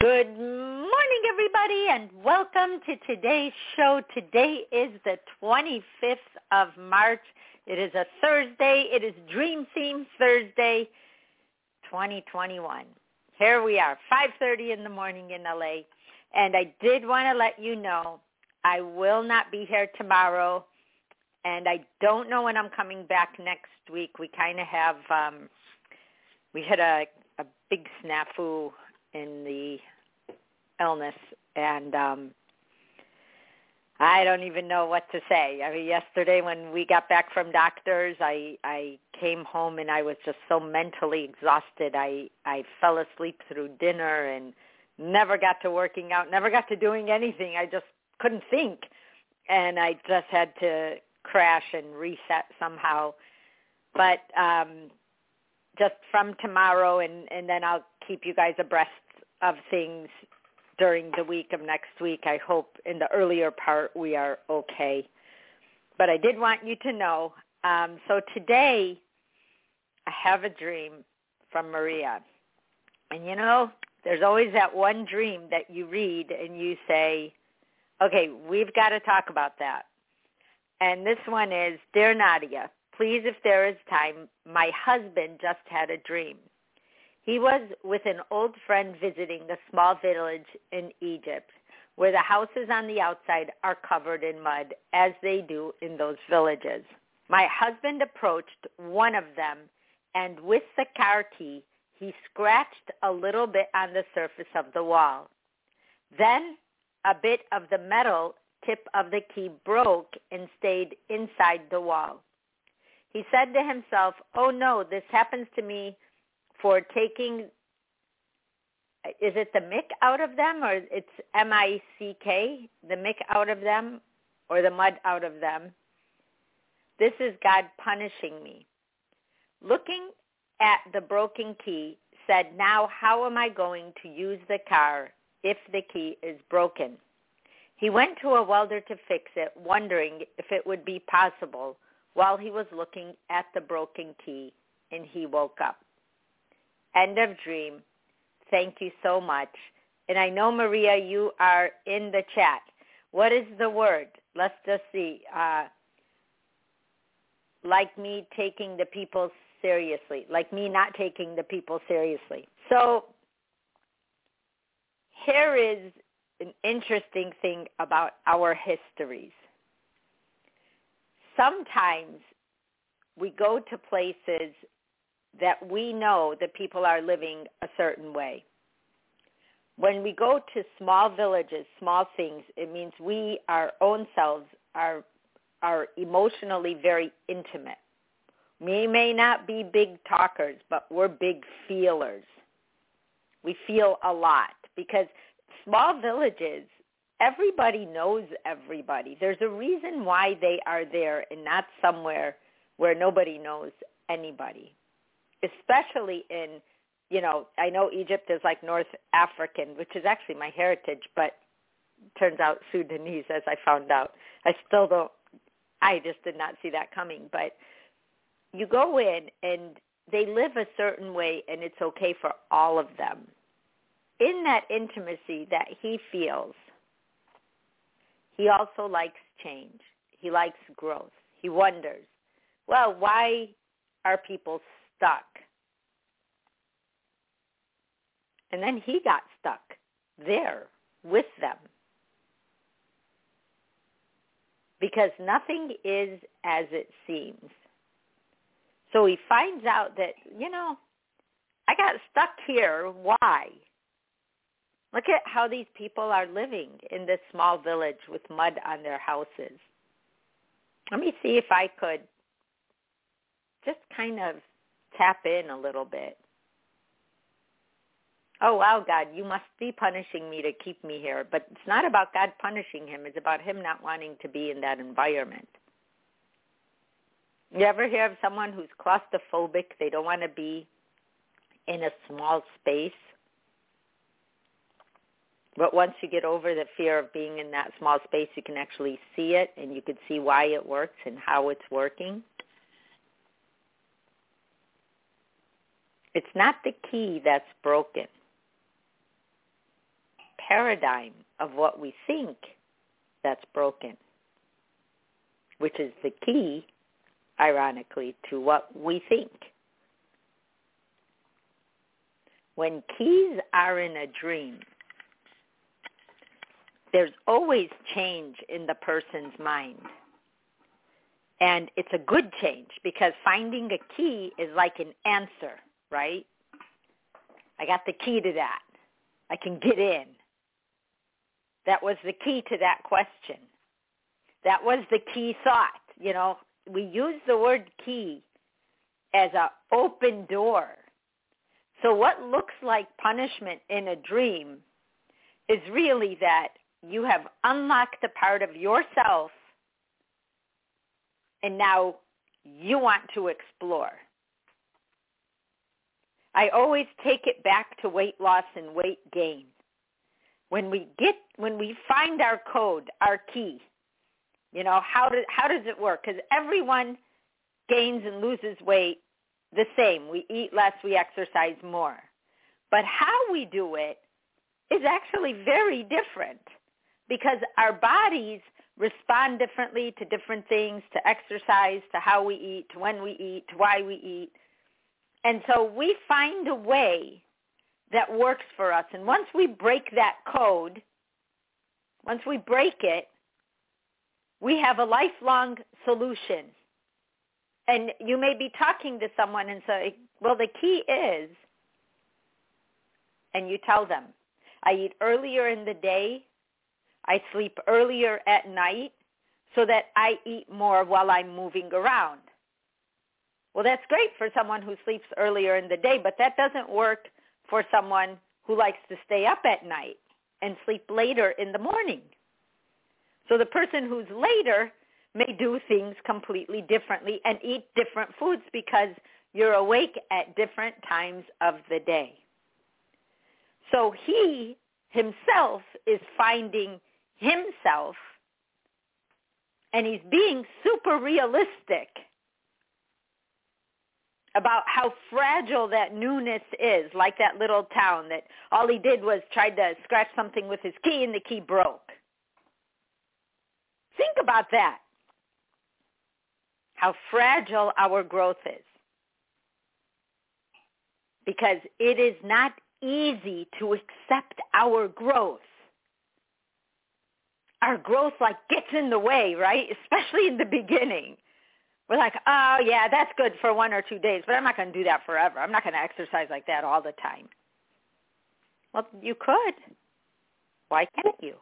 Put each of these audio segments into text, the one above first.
Good morning, everybody, and welcome to today's show. Today is the 25th of March. It is a Thursday. It is Dream Theme Thursday 2021. Here we are, 5.30 in the morning in LA. And I did want to let you know I will not be here tomorrow. And I don't know when I'm coming back next week. We kind of have, um, we had a, a big snafu in the illness and um I don't even know what to say. I mean yesterday when we got back from doctors, I I came home and I was just so mentally exhausted. I I fell asleep through dinner and never got to working out, never got to doing anything. I just couldn't think. And I just had to crash and reset somehow. But um just from tomorrow and and then I'll keep you guys abreast of things during the week of next week. I hope in the earlier part we are okay. But I did want you to know. Um, so today I have a dream from Maria. And you know, there's always that one dream that you read and you say, okay, we've got to talk about that. And this one is, Dear Nadia, please, if there is time, my husband just had a dream. He was with an old friend visiting a small village in Egypt where the houses on the outside are covered in mud as they do in those villages. My husband approached one of them and with the car key, he scratched a little bit on the surface of the wall. Then a bit of the metal tip of the key broke and stayed inside the wall. He said to himself, oh no, this happens to me for taking is it the mick out of them or it's M I C K, the mick out of them or the mud out of them. This is God punishing me. Looking at the broken key said, now how am I going to use the car if the key is broken? He went to a welder to fix it, wondering if it would be possible while he was looking at the broken key, and he woke up. End of dream. Thank you so much. And I know, Maria, you are in the chat. What is the word? Let's just see. Uh, like me taking the people seriously, like me not taking the people seriously. So here is an interesting thing about our histories. Sometimes we go to places that we know that people are living a certain way. When we go to small villages, small things, it means we, our own selves, are, are emotionally very intimate. We may not be big talkers, but we're big feelers. We feel a lot because small villages, everybody knows everybody. There's a reason why they are there and not somewhere where nobody knows anybody especially in, you know, I know Egypt is like North African, which is actually my heritage, but turns out Sudanese, as I found out. I still don't, I just did not see that coming. But you go in and they live a certain way and it's okay for all of them. in that intimacy that he feels, he also likes change. He likes growth. He wonders, well, why are people stuck? And then he got stuck there with them. Because nothing is as it seems. So he finds out that, you know, I got stuck here. Why? Look at how these people are living in this small village with mud on their houses. Let me see if I could just kind of tap in a little bit. Oh, wow, God, you must be punishing me to keep me here. But it's not about God punishing him. It's about him not wanting to be in that environment. You ever hear of someone who's claustrophobic? They don't want to be in a small space. But once you get over the fear of being in that small space, you can actually see it and you can see why it works and how it's working. It's not the key that's broken. Paradigm of what we think that's broken, which is the key, ironically, to what we think. When keys are in a dream, there's always change in the person's mind. And it's a good change because finding a key is like an answer, right? I got the key to that. I can get in. That was the key to that question. That was the key thought. You know, we use the word key as an open door. So what looks like punishment in a dream is really that you have unlocked a part of yourself and now you want to explore. I always take it back to weight loss and weight gain. When we get when we find our code, our key, you know, how does how does it work? Cuz everyone gains and loses weight the same. We eat less, we exercise more. But how we do it is actually very different because our bodies respond differently to different things, to exercise, to how we eat, to when we eat, to why we eat. And so we find a way that works for us. And once we break that code, once we break it, we have a lifelong solution. And you may be talking to someone and say, well, the key is, and you tell them, I eat earlier in the day I sleep earlier at night so that I eat more while I'm moving around. Well, that's great for someone who sleeps earlier in the day, but that doesn't work for someone who likes to stay up at night and sleep later in the morning. So the person who's later may do things completely differently and eat different foods because you're awake at different times of the day. So he himself is finding himself and he's being super realistic about how fragile that newness is, like that little town that all he did was tried to scratch something with his key and the key broke. Think about that. How fragile our growth is. Because it is not easy to accept our growth our growth like gets in the way, right? Especially in the beginning. We're like, oh yeah, that's good for one or two days, but I'm not going to do that forever. I'm not going to exercise like that all the time. Well, you could. Why can't you?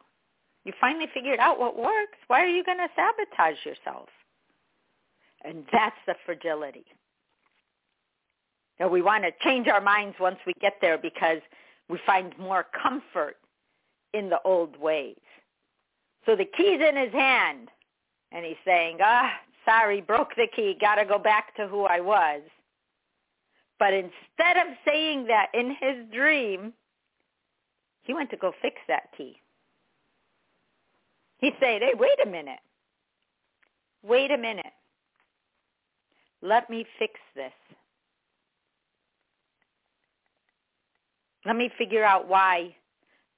You finally figured out what works. Why are you going to sabotage yourself? And that's the fragility. Now, we want to change our minds once we get there because we find more comfort in the old ways. So the key's in his hand. And he's saying, ah, sorry, broke the key. Got to go back to who I was. But instead of saying that in his dream, he went to go fix that key. He said, hey, wait a minute. Wait a minute. Let me fix this. Let me figure out why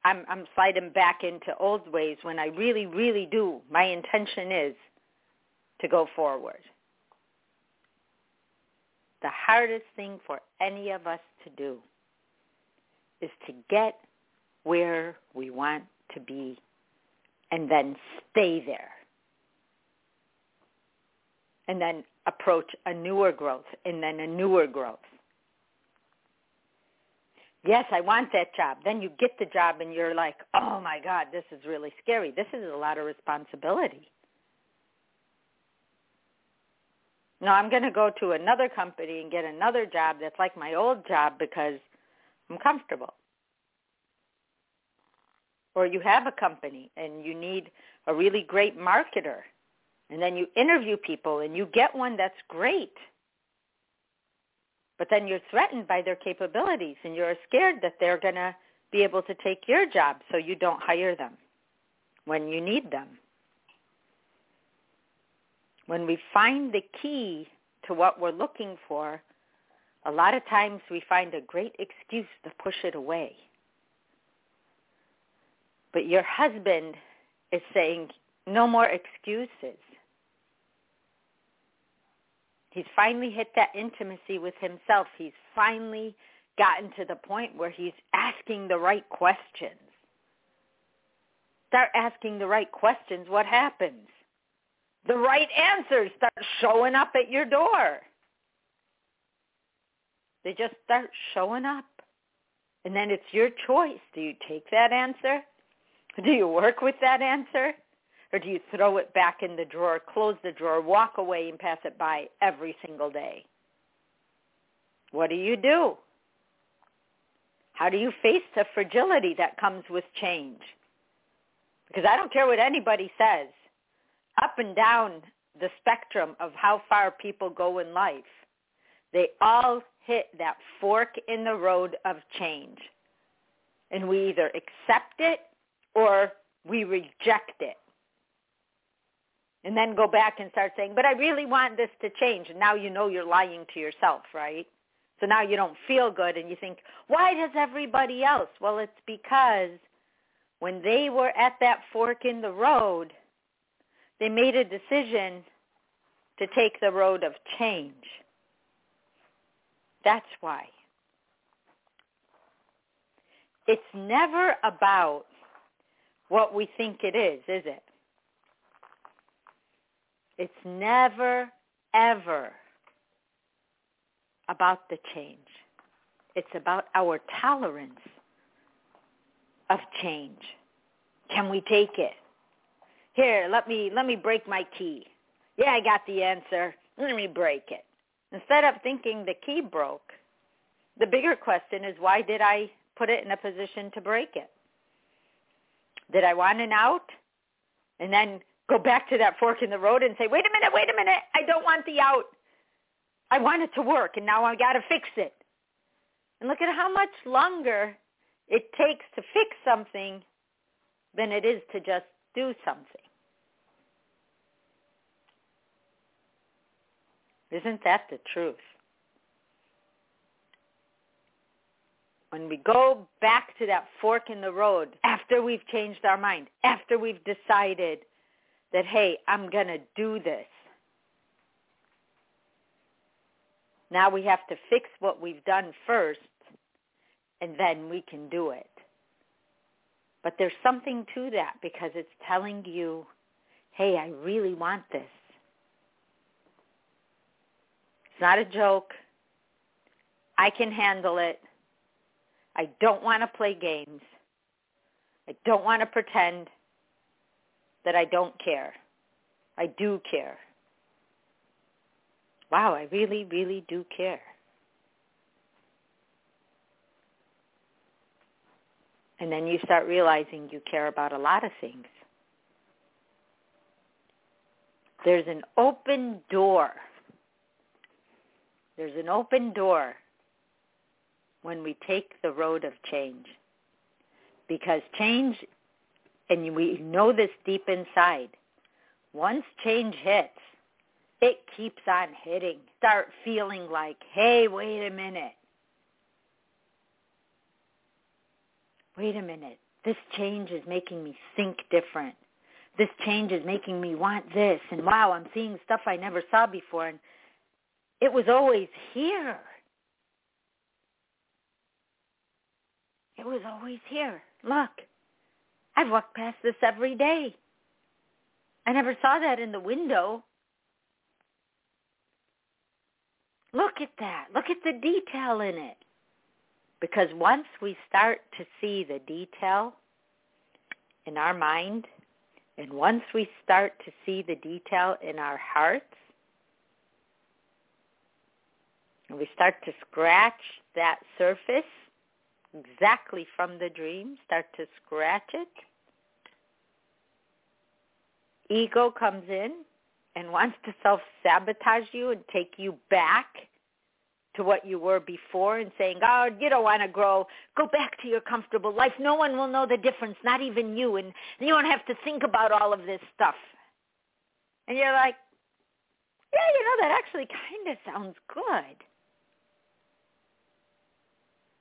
I'm, I'm sliding back into old ways when I really, really do. My intention is to go forward. The hardest thing for any of us to do is to get where we want to be and then stay there. And then approach a newer growth and then a newer growth yes, I want that job. Then you get the job and you're like, oh my God, this is really scary. This is a lot of responsibility. No, I'm going to go to another company and get another job that's like my old job because I'm comfortable. Or you have a company and you need a really great marketer. And then you interview people and you get one that's great but then you're threatened by their capabilities and you're scared that they're going to be able to take your job so you don't hire them when you need them. When we find the key to what we're looking for, a lot of times we find a great excuse to push it away. But your husband is saying, no more excuses. He's finally hit that intimacy with himself. He's finally gotten to the point where he's asking the right questions. Start asking the right questions, what happens? The right answers start showing up at your door. They just start showing up. And then it's your choice. Do you take that answer? Do you work with that answer? Or do you throw it back in the drawer, close the drawer, walk away and pass it by every single day? What do you do? How do you face the fragility that comes with change? Because I don't care what anybody says. Up and down the spectrum of how far people go in life, they all hit that fork in the road of change. And we either accept it or we reject it and then go back and start saying, but I really want this to change. And now you know you're lying to yourself, right? So now you don't feel good and you think, why does everybody else? Well, it's because when they were at that fork in the road, they made a decision to take the road of change. That's why. It's never about what we think it is, is it? It's never, ever about the change. It's about our tolerance of change. Can we take it? Here, let me let me break my key. Yeah, I got the answer. Let me break it. Instead of thinking the key broke, the bigger question is why did I put it in a position to break it? Did I want an out? And then go back to that fork in the road and say, wait a minute, wait a minute, I don't want the out. I want it to work, and now I got to fix it. And look at how much longer it takes to fix something than it is to just do something. Isn't that the truth? When we go back to that fork in the road after we've changed our mind, after we've decided that, hey, I'm going to do this. Now we have to fix what we've done first, and then we can do it. But there's something to that because it's telling you, hey, I really want this. It's not a joke. I can handle it. I don't want to play games. I don't want to pretend that I don't care. I do care. Wow, I really, really do care. And then you start realizing you care about a lot of things. There's an open door. There's an open door when we take the road of change. Because change and we know this deep inside. Once change hits, it keeps on hitting. Start feeling like, hey, wait a minute. Wait a minute, this change is making me think different. This change is making me want this. And wow, I'm seeing stuff I never saw before. And it was always here. It was always here. Look, I've walked past this every day. I never saw that in the window. Look at that. Look at the detail in it. Because once we start to see the detail in our mind, and once we start to see the detail in our hearts, and we start to scratch that surface exactly from the dream, start to scratch it, ego comes in and wants to self-sabotage you and take you back to what you were before and saying, oh, you don't want to grow. Go back to your comfortable life. No one will know the difference, not even you. And you don't have to think about all of this stuff. And you're like, yeah, you know, that actually kind of sounds good.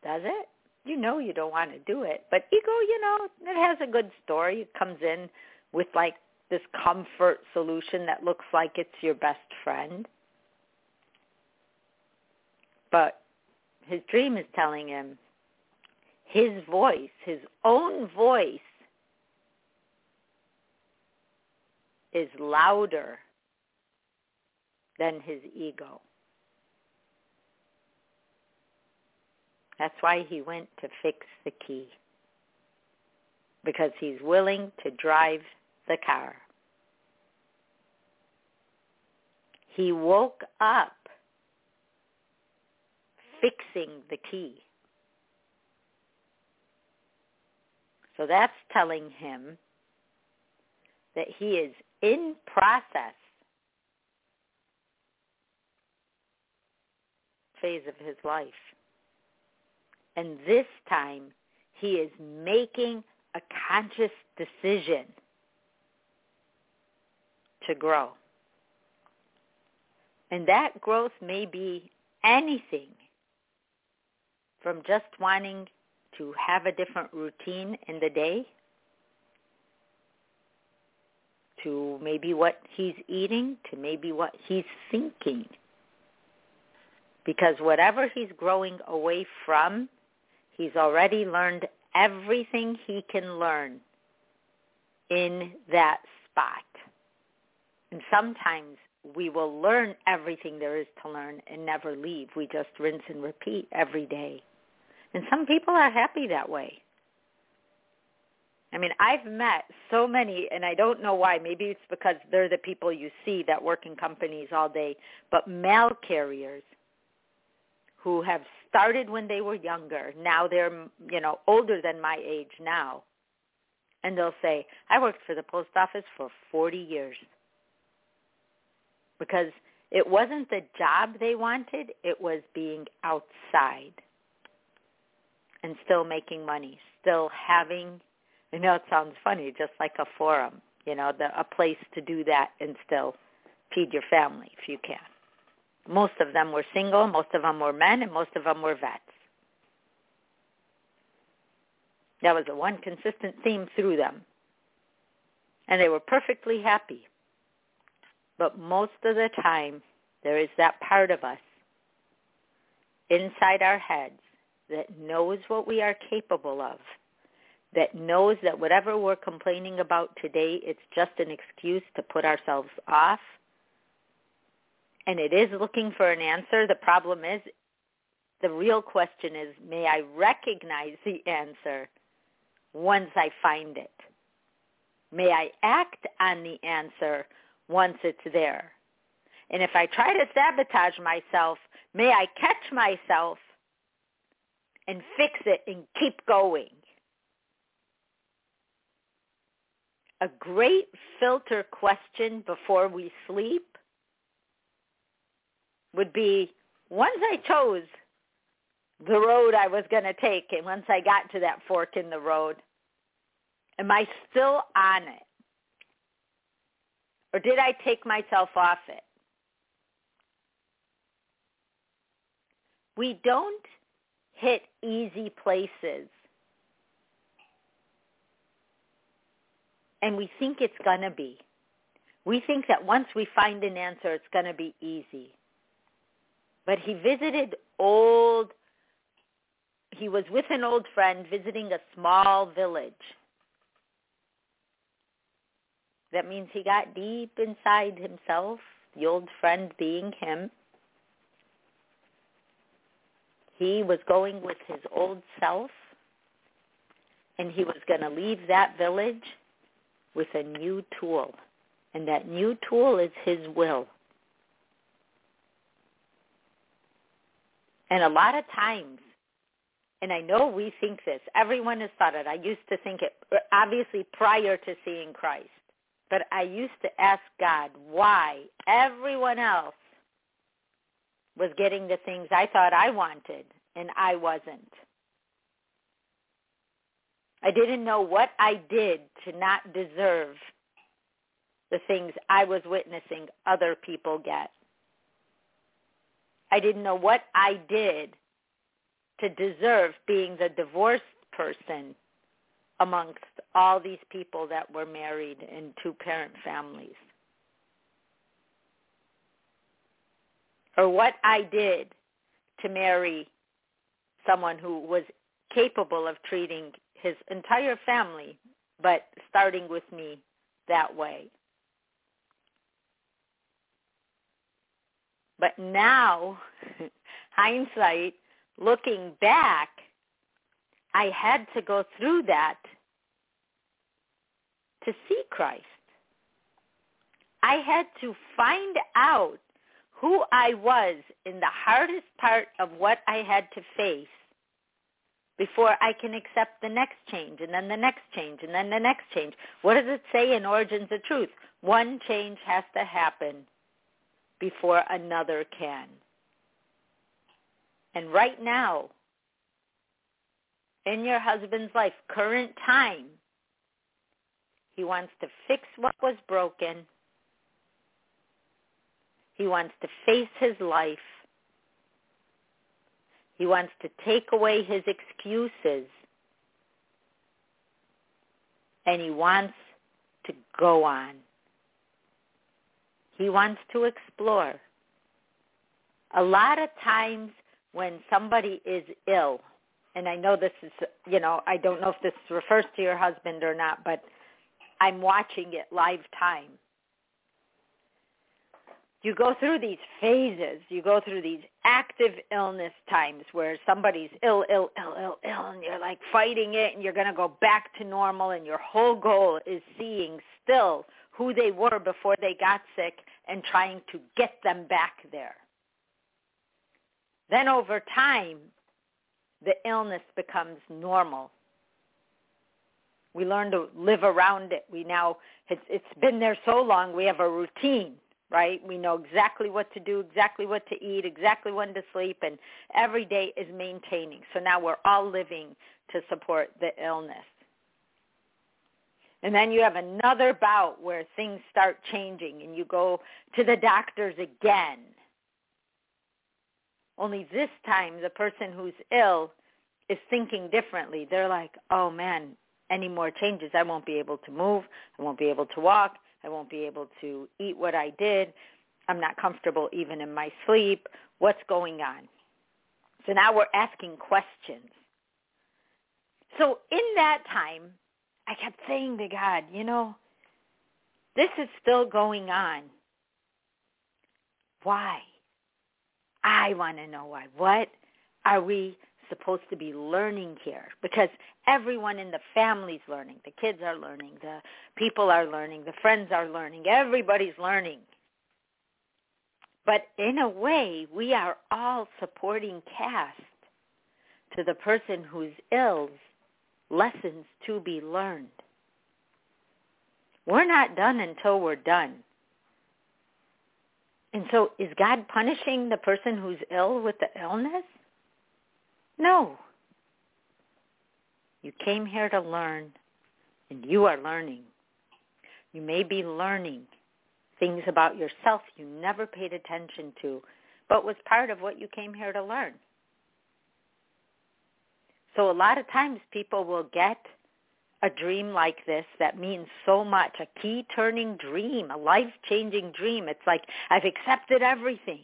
Does it? You know you don't want to do it. But ego, you know, it has a good story. It comes in with like this comfort solution that looks like it's your best friend. But his dream is telling him his voice, his own voice, is louder than his ego. That's why he went to fix the key. Because he's willing to drive the car. He woke up fixing the key. So that's telling him that he is in process phase of his life. And this time he is making a conscious decision to grow. And that growth may be anything from just wanting to have a different routine in the day to maybe what he's eating to maybe what he's thinking. Because whatever he's growing away from, he's already learned everything he can learn in that spot. And sometimes we will learn everything there is to learn and never leave. We just rinse and repeat every day. And some people are happy that way. I mean, I've met so many, and I don't know why. Maybe it's because they're the people you see that work in companies all day, but mail carriers who have started when they were younger. Now they're, you know, older than my age now. And they'll say, I worked for the post office for 40 years because it wasn't the job they wanted, it was being outside and still making money, still having, I know it sounds funny, just like a forum, you know, the, a place to do that and still feed your family if you can. Most of them were single, most of them were men, and most of them were vets. That was the one consistent theme through them. And they were perfectly happy. But most of the time, there is that part of us inside our heads that knows what we are capable of, that knows that whatever we're complaining about today, it's just an excuse to put ourselves off. And it is looking for an answer. The problem is, the real question is, may I recognize the answer once I find it? May I act on the answer once it's there. And if I try to sabotage myself, may I catch myself and fix it and keep going. A great filter question before we sleep would be once I chose the road I was going to take and once I got to that fork in the road, am I still on it? Or did I take myself off it? We don't hit easy places. And we think it's going to be. We think that once we find an answer, it's going to be easy. But he visited old, he was with an old friend visiting a small village. That means he got deep inside himself, the old friend being him, he was going with his old self, and he was going to leave that village with a new tool. And that new tool is his will. And a lot of times, and I know we think this, everyone has thought it. I used to think it, obviously prior to seeing Christ. But I used to ask God why everyone else was getting the things I thought I wanted and I wasn't. I didn't know what I did to not deserve the things I was witnessing other people get. I didn't know what I did to deserve being the divorced person amongst all these people that were married in two-parent families. Or what I did to marry someone who was capable of treating his entire family, but starting with me that way. But now, hindsight, looking back, I had to go through that to see Christ. I had to find out who I was in the hardest part of what I had to face before I can accept the next change and then the next change and then the next change. What does it say in Origins of Truth? One change has to happen before another can. And right now, in your husband's life, current time, he wants to fix what was broken. He wants to face his life. He wants to take away his excuses. And he wants to go on. He wants to explore. A lot of times when somebody is ill, and I know this is, you know, I don't know if this refers to your husband or not, but I'm watching it live time. You go through these phases. You go through these active illness times where somebody's ill, ill, ill, ill, ill, and you're like fighting it, and you're going to go back to normal, and your whole goal is seeing still who they were before they got sick and trying to get them back there. Then over time, the illness becomes normal we learn to live around it. We now it's it's been there so long. We have a routine, right? We know exactly what to do, exactly what to eat, exactly when to sleep, and every day is maintaining. So now we're all living to support the illness. And then you have another bout where things start changing and you go to the doctors again. Only this time the person who's ill is thinking differently. They're like, oh man, any more changes, I won't be able to move. I won't be able to walk. I won't be able to eat what I did. I'm not comfortable even in my sleep. What's going on? So now we're asking questions. So in that time, I kept saying to God, you know, this is still going on. Why? I want to know why. What are we supposed to be learning here because everyone in the family's learning. The kids are learning. The people are learning. The friends are learning. Everybody's learning. But in a way, we are all supporting cast to the person who's ill lessons to be learned. We're not done until we're done. And so is God punishing the person who's ill with the illness? No. You came here to learn, and you are learning. You may be learning things about yourself you never paid attention to, but was part of what you came here to learn. So a lot of times people will get a dream like this that means so much, a key turning dream, a life changing dream. It's like I've accepted everything.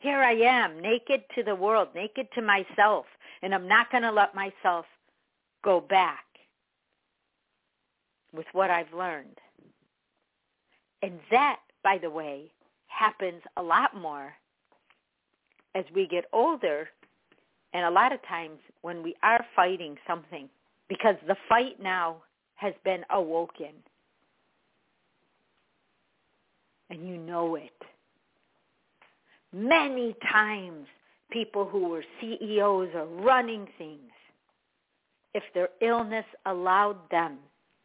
Here I am, naked to the world, naked to myself, and I'm not going to let myself go back with what I've learned. And that, by the way, happens a lot more as we get older and a lot of times when we are fighting something because the fight now has been awoken and you know it. Many times people who were CEOs or running things, if their illness allowed them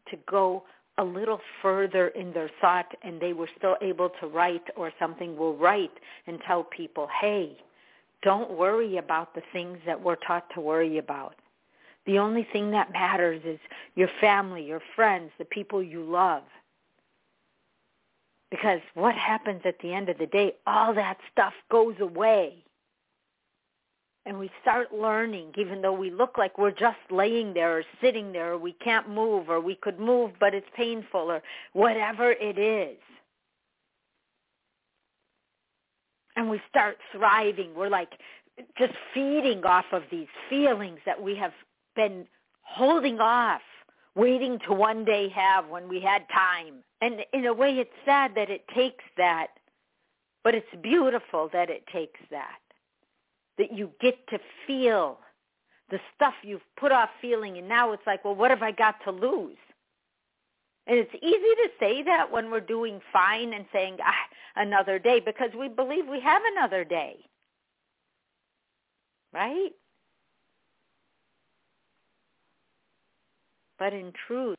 to go a little further in their thought and they were still able to write or something will write and tell people, hey, don't worry about the things that we're taught to worry about. The only thing that matters is your family, your friends, the people you love. Because what happens at the end of the day, all that stuff goes away. And we start learning, even though we look like we're just laying there or sitting there or we can't move or we could move but it's painful or whatever it is. And we start thriving. We're like just feeding off of these feelings that we have been holding off, waiting to one day have when we had time. And in a way, it's sad that it takes that, but it's beautiful that it takes that, that you get to feel the stuff you've put off feeling, and now it's like, well, what have I got to lose? And it's easy to say that when we're doing fine and saying ah, another day because we believe we have another day. Right? But in truth,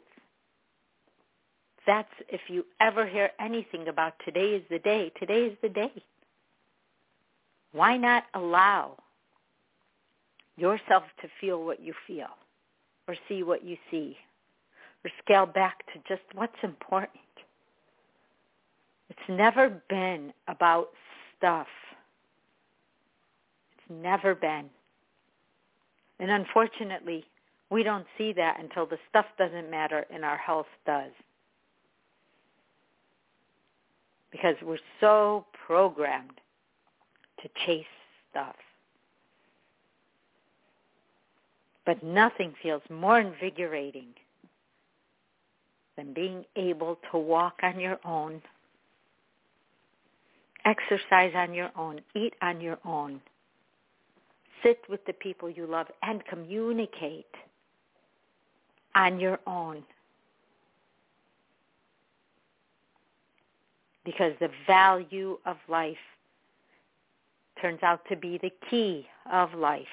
that's if you ever hear anything about today is the day, today is the day. Why not allow yourself to feel what you feel or see what you see or scale back to just what's important? It's never been about stuff. It's never been. And unfortunately, we don't see that until the stuff doesn't matter and our health does. Because we're so programmed to chase stuff. But nothing feels more invigorating than being able to walk on your own, exercise on your own, eat on your own, sit with the people you love, and communicate on your own. Because the value of life turns out to be the key of life.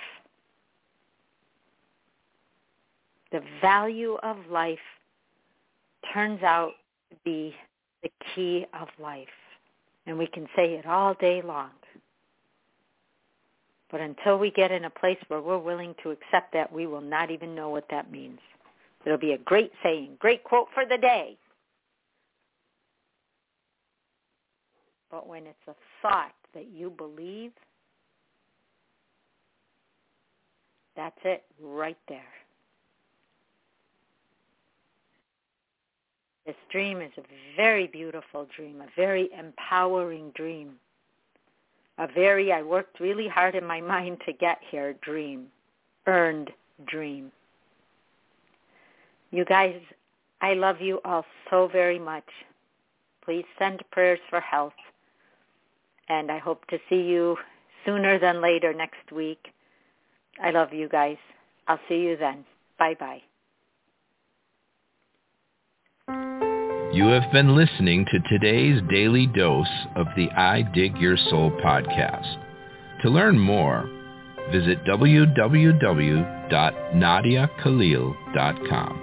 The value of life turns out to be the key of life. And we can say it all day long. But until we get in a place where we're willing to accept that, we will not even know what that means. It'll be a great saying, great quote for the day. But when it's a thought that you believe, that's it right there. This dream is a very beautiful dream, a very empowering dream, a very, I worked really hard in my mind to get here dream, earned dream. You guys, I love you all so very much. Please send prayers for health. And I hope to see you sooner than later next week. I love you guys. I'll see you then. Bye-bye. You have been listening to today's daily dose of the I Dig Your Soul podcast. To learn more, visit www.nadiakhalil.com.